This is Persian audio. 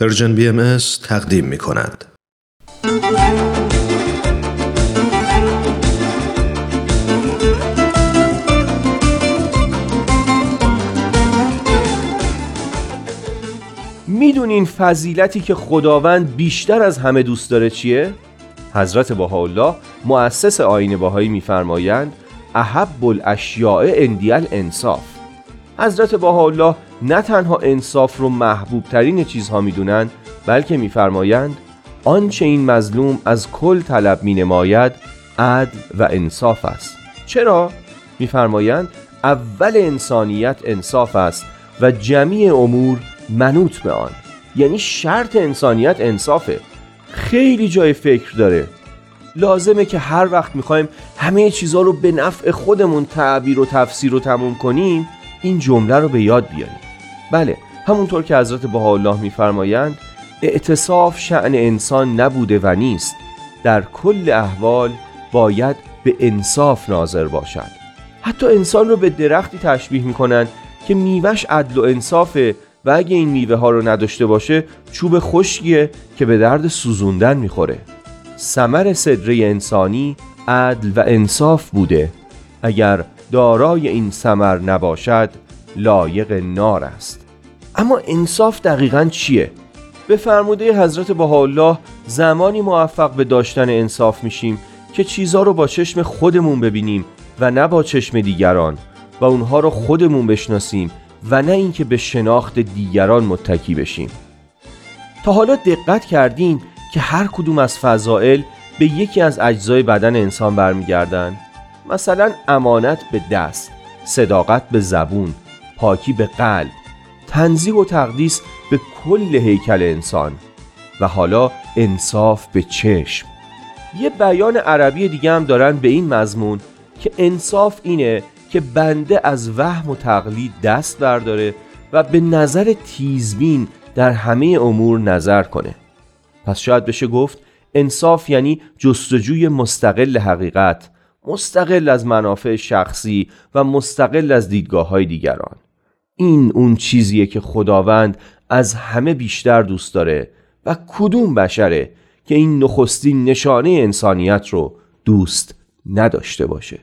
Persian BM تقدیم می کند. می‌دونین فضیلتی که خداوند بیشتر از همه دوست داره چیه؟ حضرت بهاءالله مؤسس آیین بهایی میفرمایند احب الاشیاء عندی الانصاف حضرت بهاءالله نه تنها انصاف رو محبوب ترین چیزها می‌دونند بلکه میفرمایند آنچه این مظلوم از کل طلب می نماید عدل و انصاف است. چرا؟ میفرمایند اول انسانیت انصاف است و جمیع امور منوط به آن. یعنی شرط انسانیت انصافه. خیلی جای فکر داره. لازمه که هر وقت می‌خوایم همه چیزها رو به نفع خودمون تعبیر و تفسیر و تموم کنیم این جمله رو به یاد بیاریم. بله همونطور که حضرت بهاءالله میفرمایند اعتصاف شعن انسان نبوده و نیست. در کل احوال باید به انصاف ناظر باشد. حتی انسان رو به درختی تشبیه می‌کنند که میوش عدل و انصافه و اگه این میوه ها رو نداشته باشه چوب خشکیه که به درد سوزوندن می‌خوره. سمر صدره انسانی عدل و انصاف بوده. اگر دارای این سمر نباشد لایق نار است. اما انصاف دقیقا چیه؟ به فرموده حضرت بهاءالله زمانی موفق به داشتن انصاف میشیم که چیزها رو با چشم خودمون ببینیم و نه با چشم دیگران و اونها رو خودمون بشناسیم و نه اینکه به شناخت دیگران متکی بشیم. تا حالا دقت کردیم که هر کدوم از فضائل به یکی از اجزای بدن انسان برمیگردند مثلا امانت به دست صداقت به زبون پاکی به قلب تنظیح و تقدیس به کل هیکل انسان و حالا انصاف به چشم. یه بیان عربی دیگه هم دارن به این مضمون که انصاف اینه که بنده از وهم و تقلید دست برداره و به نظر تیزبین در همه امور نظر کنه. پس شاید بشه گفت انصاف یعنی جستجوی مستقل حقیقت مستقل از منافع شخصی و مستقل از دیدگاه های دیگران. این اون چیزیه که خداوند از همه بیشتر دوست داره و کدوم بشره که این نخستین نشانه انسانیت رو دوست نداشته باشه.